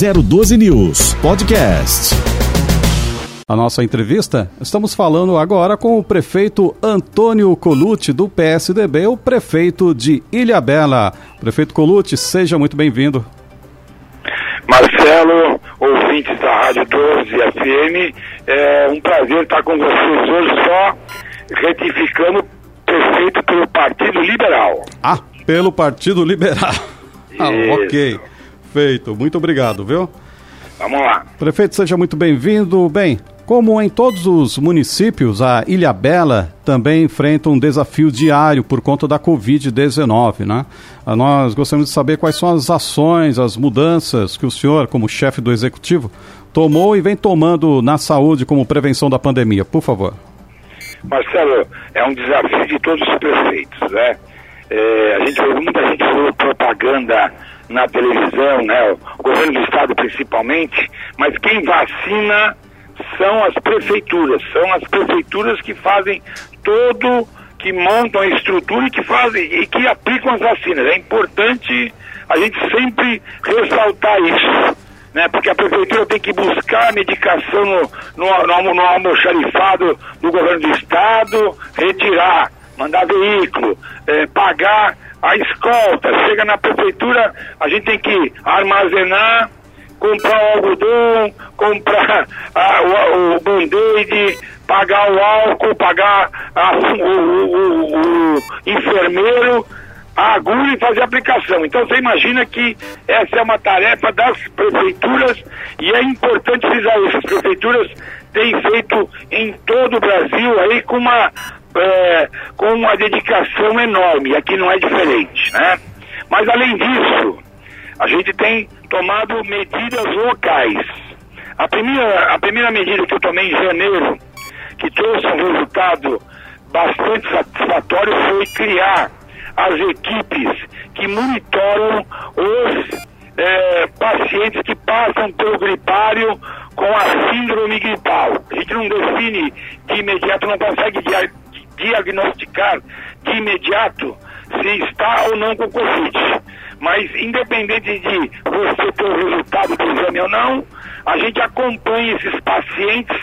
012 News Podcast. A nossa entrevista, estamos falando agora com o prefeito Antônio Colucci, do PSDB, o prefeito de Ilhabela. Prefeito Colucci, seja muito bem-vindo. Marcelo, ouvintes da Rádio 12 FM, é um prazer estar com vocês hoje, só retificando prefeito pelo Partido Liberal. Ah, pelo Partido Liberal. ah, ok. Feito. Muito obrigado, viu? Vamos lá. Prefeito, seja muito bem-vindo. Bem, como em todos os municípios, a Ilha Bela também enfrenta um desafio diário por conta da Covid-19, né? Ah, nós gostaríamos de saber quais são as ações, as mudanças que o senhor, como chefe do executivo, tomou e vem tomando na saúde como prevenção da pandemia. Por favor. Marcelo, é um desafio de todos os prefeitos, né? É, a gente muita gente falou propaganda na televisão, né? O governo do estado principalmente, mas quem vacina são as prefeituras, são as prefeituras que fazem todo, que montam a estrutura e que fazem e que aplicam as vacinas. É importante a gente sempre ressaltar isso. Né, porque a prefeitura tem que buscar medicação no, no, no, no almoxarifado do governo do estado, retirar, mandar veículo, eh, pagar a escolta. Chega na prefeitura, a gente tem que armazenar comprar o algodão, comprar ah, o, o band-aid, pagar o álcool, pagar a, o, o, o, enfermeiro, a agulha e fazer a aplicação. Então você imagina que essa é uma tarefa das prefeituras e é importante frisar isso. As prefeituras têm feito em todo o Brasil aí com uma, é, com uma dedicação enorme. Aqui não é diferente, né? Mas além disso, a gente tem tomado medidas locais. A primeira, a primeira medida que eu tomei em janeiro, que trouxe um resultado bastante satisfatório, foi criar as equipes que monitoram os é, pacientes que passam pelo gripário com a síndrome gripal. A gente não define de imediato, não consegue diagnosticar de imediato se está ou não com Covid. Mas independente de você ter o resultado do exame ou não, a gente acompanha esses pacientes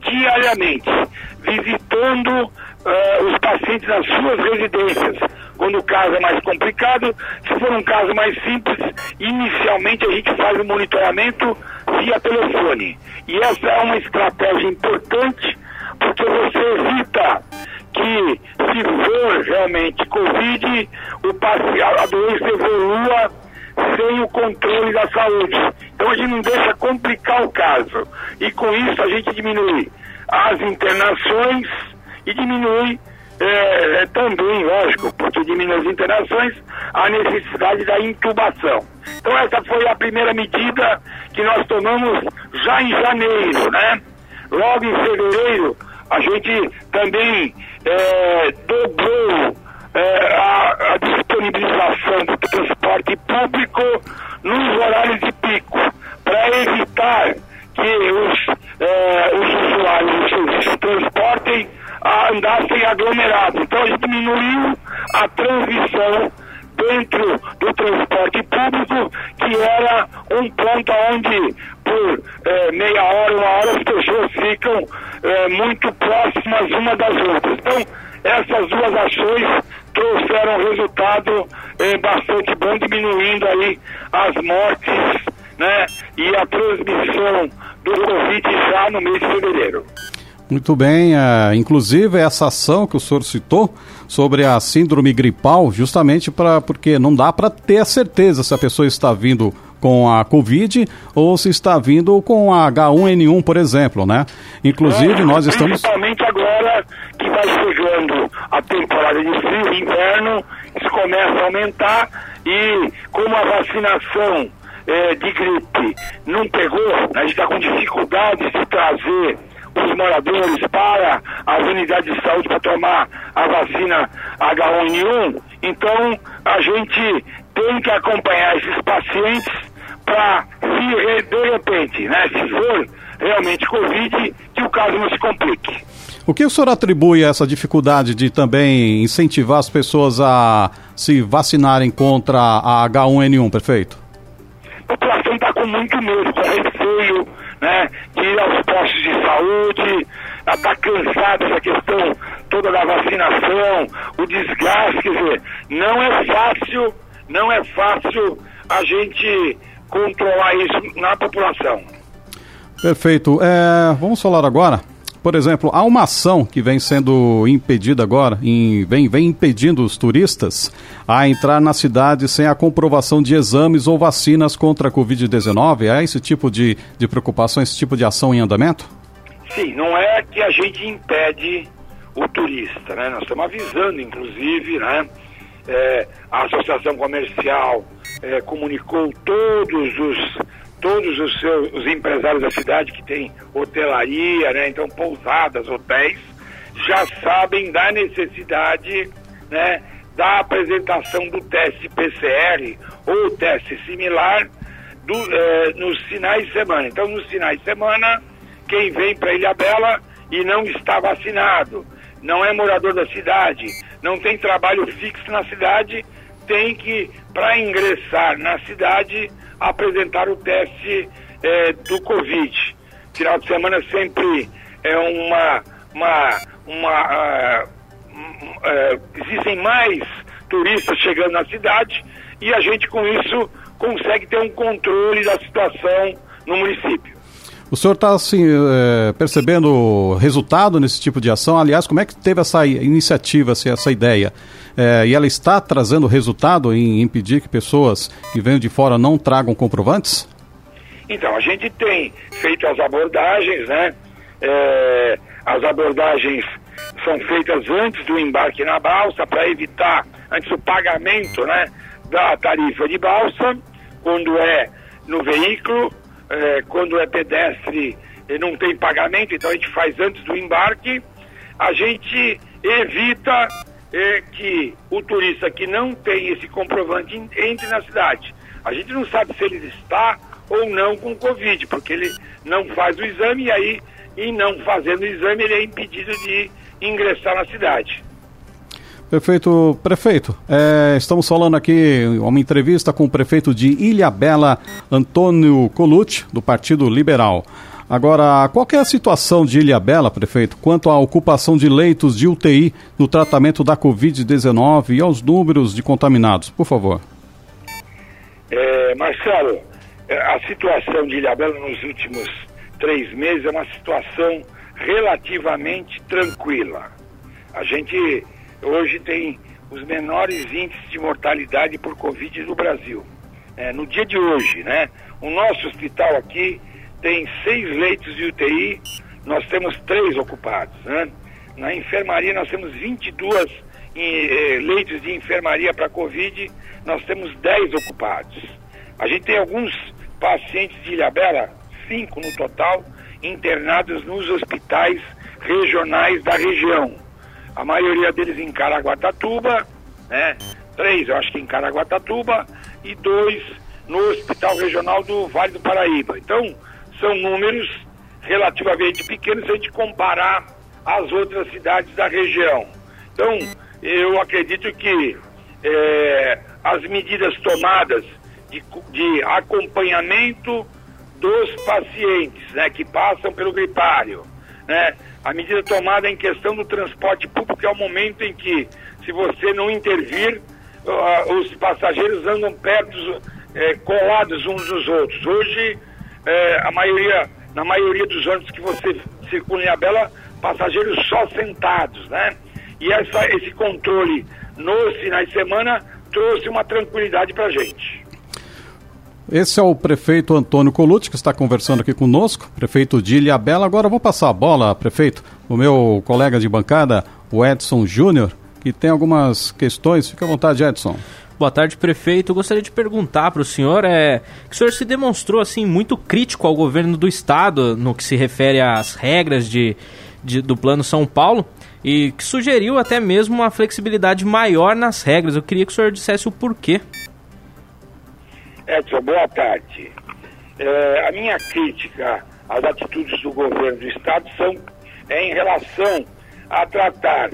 diariamente, visitando uh, os pacientes nas suas residências. Quando o caso é mais complicado, se for um caso mais simples, inicialmente a gente faz o monitoramento via telefone. E essa é uma estratégia importante, porque você evita que, se for realmente Covid, o a doença evolua sem o controle da saúde. Então a gente não deixa complicar o caso. E com isso a gente diminui as internações e diminui é, é, também, lógico, porque diminui as internações, a necessidade da intubação. Então essa foi a primeira medida que nós tomamos já em janeiro, né? Logo em fevereiro, a gente também é, dobrou é, a, a, disponibilização do transporte público nos horários de pico, para evitar que os, é, os usuários serviço transportem andassem aglomerados. Então a gente diminuiu a transmissão dentro do transporte público, que era um ponto onde por é, meia hora, uma hora, as pessoas ficam é, muito próximas uma das outras. Então, essas duas ações trouxeram resultado é, bastante bom, diminuindo aí as mortes né, e a transmissão do Covid já no mês de fevereiro. Muito bem, uh, inclusive essa ação que o senhor citou sobre a síndrome gripal, justamente para porque não dá para ter a certeza se a pessoa está vindo com a Covid ou se está vindo com a H1N1, por exemplo, né? Inclusive é, nós estamos principalmente agora que vai chegando a temporada de frio, inverno, isso começa a aumentar e como a vacinação é, de gripe não pegou, a gente está com dificuldade de trazer os moradores para as unidades de saúde para tomar a vacina H1N1. Então, a gente tem que acompanhar esses pacientes para, se de repente, né, se for realmente Covid, que o caso não se complique. O que o senhor atribui a essa dificuldade de também incentivar as pessoas a se vacinarem contra a H1N1, prefeito? A população está com muito medo, com receio né, de ir aos postos de saúde, está cansado essa questão toda da vacinação, o desgaste, quer dizer, não é fácil, não é fácil a gente controlar isso na população. Perfeito. É, vamos falar agora por exemplo, há uma ação que vem sendo impedida agora, em, vem, vem impedindo os turistas a entrar na cidade sem a comprovação de exames ou vacinas contra a Covid-19. É esse tipo de, de preocupação, esse tipo de ação em andamento? Sim, não é que a gente impede o turista, né? Nós estamos avisando, inclusive, né? É, a Associação Comercial é, comunicou todos os todos os seus os empresários da cidade que tem hotelaria, né, então pousadas, hotéis, já sabem da necessidade, né, da apresentação do teste PCR ou teste similar do, eh, nos finais de semana. Então, nos finais de semana, quem vem para Ilha Bela e não está vacinado, não é morador da cidade, não tem trabalho fixo na cidade, tem que, para ingressar na cidade, apresentar o teste é, do Covid. Final de semana sempre é uma. uma, uma uh, uh, existem mais turistas chegando na cidade e a gente com isso consegue ter um controle da situação no município. O senhor está assim, é, percebendo resultado nesse tipo de ação? Aliás, como é que teve essa iniciativa, essa ideia? É, e ela está trazendo resultado em impedir que pessoas que venham de fora não tragam comprovantes? Então, a gente tem feito as abordagens, né? É, as abordagens são feitas antes do embarque na balsa para evitar antes o pagamento, né, da tarifa de balsa, quando é no veículo, é, quando é pedestre não tem pagamento, então a gente faz antes do embarque. A gente evita é que o turista que não tem esse comprovante entre na cidade. A gente não sabe se ele está ou não com Covid, porque ele não faz o exame e aí, e não fazendo o exame, ele é impedido de ingressar na cidade. Perfeito, prefeito. É, estamos falando aqui uma entrevista com o prefeito de Ilha Bela, Antônio Colucci, do Partido Liberal. Agora, qual é a situação de Ilha Bela, prefeito, quanto à ocupação de leitos de UTI no tratamento da Covid-19 e aos números de contaminados? Por favor. É, Marcelo, é, a situação de Ilha Bela nos últimos três meses é uma situação relativamente tranquila. A gente hoje tem os menores índices de mortalidade por Covid no Brasil. É, no dia de hoje, né? O nosso hospital aqui tem seis leitos de UTI, nós temos três ocupados. Né? Na enfermaria nós temos 22 eh, leitos de enfermaria para Covid, nós temos 10 ocupados. A gente tem alguns pacientes de Ilhabela, cinco no total, internados nos hospitais regionais da região. A maioria deles em Caraguatatuba, né? Três, eu acho que em Caraguatatuba, e dois no Hospital Regional do Vale do Paraíba. Então, são números relativamente pequenos se a gente comparar as outras cidades da região. Então, eu acredito que é, as medidas tomadas de, de, acompanhamento dos pacientes né, que passam pelo gripário, né, a medida tomada em questão do transporte público é o momento em que, se você não intervir, uh, os passageiros andam perto, é, colados uns dos outros. Hoje, é, a maioria, na maioria dos ônibus que você circula em Abela, passageiros só sentados, né? E essa, esse controle nos finais de semana trouxe uma tranquilidade para a gente. Esse é o prefeito Antônio Colucci, que está conversando aqui conosco, prefeito de Ilhabela. Agora vou passar a bola, prefeito, o meu colega de bancada, o Edson Júnior, que tem algumas questões. Fique à vontade, Edson. Boa tarde, prefeito. Eu gostaria de perguntar para o senhor, é, que o senhor se demonstrou assim muito crítico ao governo do estado no que se refere às regras de, de, do Plano São Paulo e que sugeriu até mesmo uma flexibilidade maior nas regras. Eu queria que o senhor dissesse o porquê. Edson, boa tarde. É, a minha crítica às atitudes do governo do estado são é, em relação a tratar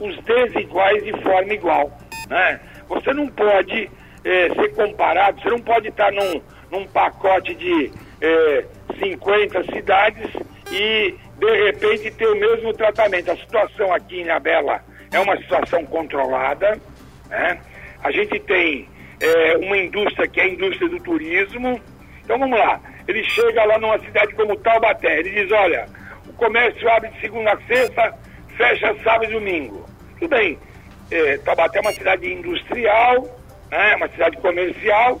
os desiguais de forma igual, né? Você não pode é, ser comparado, você não pode estar num, num pacote de eh, 50 cidades e, de repente, ter o mesmo tratamento. A situação aqui em Abela é uma situação controlada. Né? A gente tem eh, uma indústria que é a indústria do turismo. Então, vamos lá. Ele chega lá numa cidade como Taubaté, ele diz, olha, o comércio abre de segunda a sexta, fecha sábado e domingo. Tudo bem, é, Taubaté é uma cidade industrial, né, uma cidade comercial,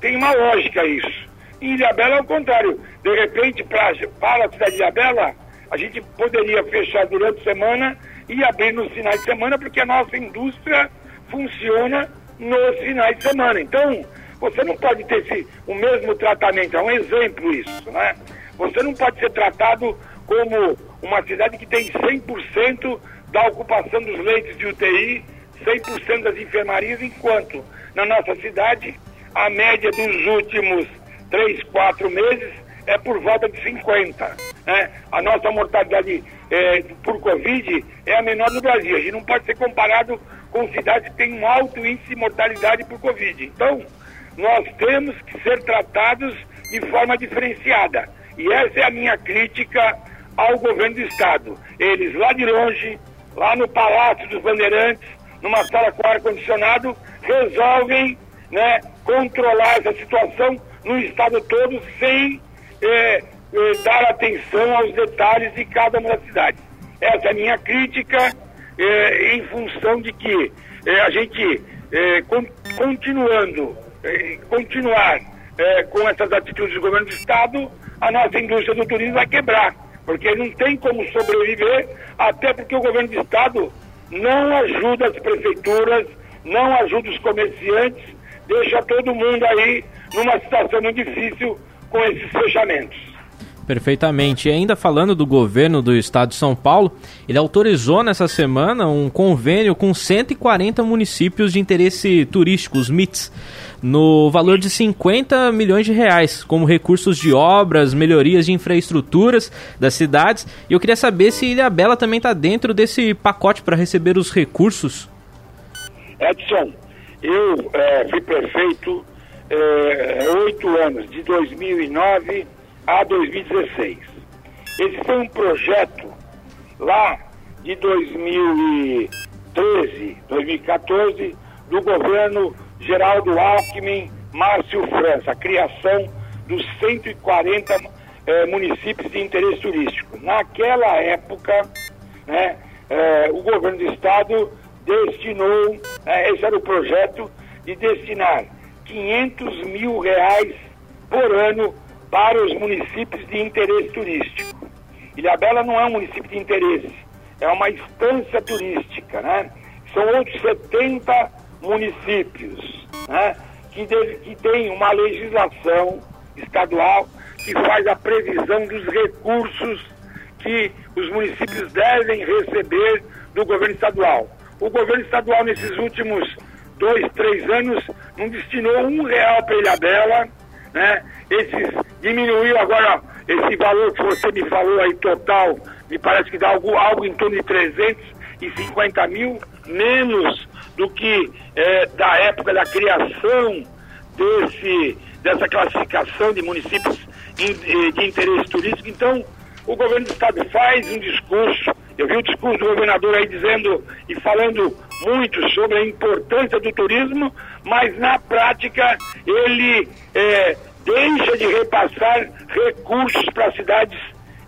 tem uma lógica isso. Em Ilhabela é o contrário. De repente, pra, para a cidade de Ilhabela, a gente poderia fechar durante a semana e abrir nos finais de semana, porque a nossa indústria funciona nos finais de semana. Então, você não pode ter esse, o mesmo tratamento, é um exemplo isso, né? Você não pode ser tratado como uma cidade que tem 100% da ocupação dos leitos de UTI, 100% das enfermarias, enquanto na nossa cidade a média dos últimos 3, 4 meses é por volta de 50. Né? A nossa mortalidade é, por Covid é a menor do Brasil. A gente não pode ser comparado com cidades que têm um alto índice de mortalidade por Covid. Então, nós temos que ser tratados de forma diferenciada. E essa é a minha crítica ao governo do Estado. Eles lá de longe, lá no Palácio dos Bandeirantes, numa sala com ar-condicionado, resolvem né, controlar essa situação no Estado todo sem é, é, dar atenção aos detalhes de cada uma das cidades. Essa é a minha crítica é, em função de que é, a gente, é, con continuando eh, continuar eh, com essas atitudes do governo do Estado, a nossa indústria do turismo vai quebrar, porque não tem como sobreviver, até porque o governo do Estado não ajuda as prefeituras, não ajuda os comerciantes, deixa todo mundo aí numa situação muito difícil com esses fechamentos. Perfeitamente. E ainda falando do governo do estado de São Paulo, ele autorizou nessa semana um convênio com 140 municípios de interesse turístico, os MITs, no valor de 50 milhões de reais, como recursos de obras, melhorias de infraestruturas das cidades. E eu queria saber se Ilha Bela também está dentro desse pacote para receber os recursos. Edson, eu é, fui prefeito é, oito é, anos, de 2009 a 2016. Esse foi um projeto lá de 2013, 2014, do governo Geraldo Alckmin, Márcio França, a criação dos 140 eh, municípios de interesse turístico. Naquela época, né, eh, o governo do estado destinou, eh, esse era o projeto, de destinar 500 mil reais por ano para os municípios de interesse turístico. Ilhabela não é um município de interesse, é uma instância turística, né? São outros 70 municípios, né? Que, deve, que tem uma legislação estadual que faz a previsão dos recursos que os municípios devem receber do governo estadual. O governo estadual, nesses últimos dois, três anos, não destinou um real para Ilhabela, né? Esses diminuiu agora esse valor que você me falou aí total, me parece que dá algo, algo em torno de 350 mil, menos do que é, da época da criação desse, dessa classificação de municípios de interesse turístico. Então, o governo do estado faz um discurso, eu vi o discurso do governador aí dizendo e falando muito sobre a importância do turismo, mas na prática ele é, deixa de repassar recursos para cidades,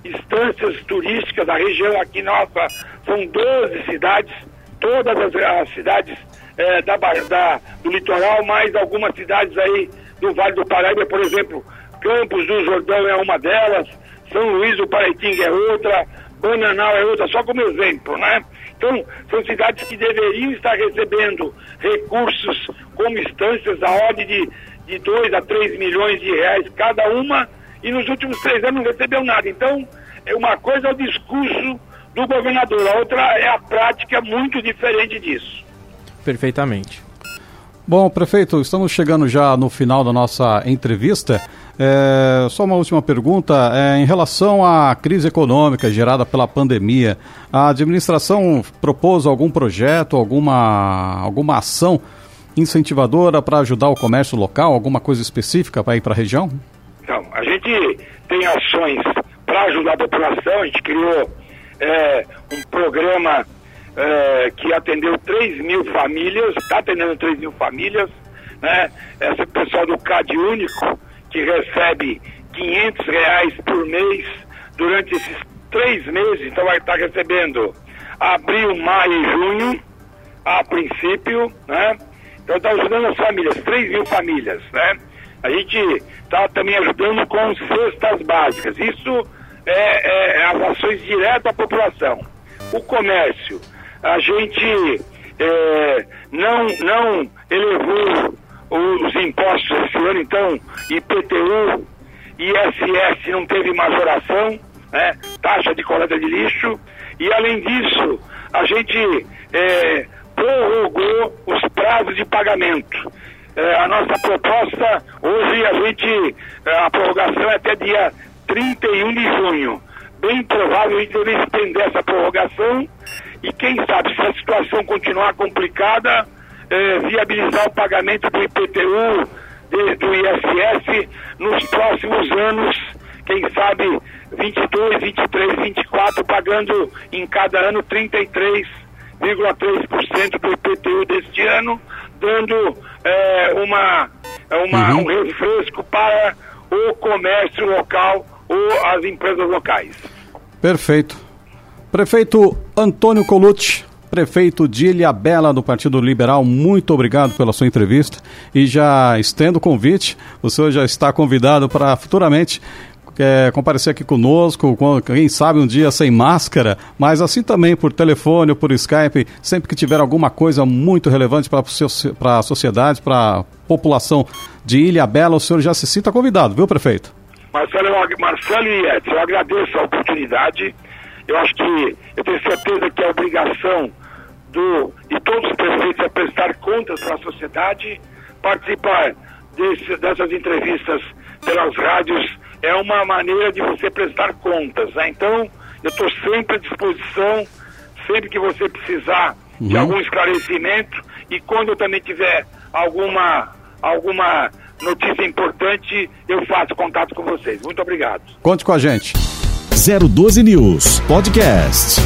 instâncias turísticas da região aqui nossa, são 12 cidades, todas as, as cidades é, da, da, do litoral, mais algumas cidades aí do Vale do Paraíba, por exemplo, Campos do Jordão é uma delas, São Luís do Paraitinga é outra, Bananal é outra, só como exemplo, né? Então, são cidades que deveriam estar recebendo recursos como instâncias da ordem de de 2 a 3 milhões de reais cada uma e nos últimos três anos não recebeu nada. Então, é uma coisa é o discurso do governador, a outra é a prática muito diferente disso. Perfeitamente. Bom, prefeito, estamos chegando já no final da nossa entrevista. É, só uma última pergunta. É, em relação à crise econômica gerada pela pandemia, a administração propôs algum projeto, alguma, alguma ação incentivadora para ajudar o comércio local? Alguma coisa específica para ir para a região? Então, a gente tem ações para ajudar a população, a gente criou é, um programa é, que atendeu 3 mil famílias, está atendendo 3 mil famílias, né? Esse pessoal do CAD Único, que recebe 500 reais por mês durante esses três meses, então vai estar recebendo abril, maio e junho, a princípio, né? Então está ajudando as famílias, 3 mil famílias, né? A gente está também ajudando com cestas básicas. Isso é, é as ações diretas à população. O comércio, a gente é, não, não elevou os impostos esse ano, então IPTU, ISS não teve majoração, né? taxa de coleta de lixo, e além disso, a gente é, prorrogou os prazos de pagamento. É, a nossa proposta, hoje a gente, é, a prorrogação é até dia 31 de junho. Bem provável a gente deve estender essa prorrogação e quem sabe se a situação continuar complicada, é, viabilizar o pagamento do IPTU, de, do ISS nos próximos anos, quem sabe 22, 23, 24, pagando em cada ano 33,3% do IPTU deste ano, dando é, uma, uma uhum. um refresco para o comércio local ou as empresas locais. Perfeito. Prefeito Antônio Colucci, prefeito de Ilhabela do Partido Liberal, muito obrigado pela sua entrevista e já estendo o convite, o senhor já está convidado para futuramente é, comparecer aqui conosco, quem sabe um dia sem máscara, mas assim também por telefone ou por Skype, sempre que tiver alguma coisa muito relevante para a sociedade, para a população de Ilha Bela, o senhor já se sinta convidado, viu, prefeito? Marcelo, Marcelo e Edson, eu agradeço a oportunidade. Eu acho que eu tenho certeza que a obrigação do, de todos os prefeitos é prestar contas para a sociedade, participar desse, dessas entrevistas pelas rádios é uma maneira de você prestar contas. Né? Então, eu estou sempre à disposição, sempre que você precisar uhum. de algum esclarecimento e quando eu também tiver alguma, alguma notícia importante, eu faço contato com vocês. Muito obrigado. Conte com a gente. 012 News Podcast.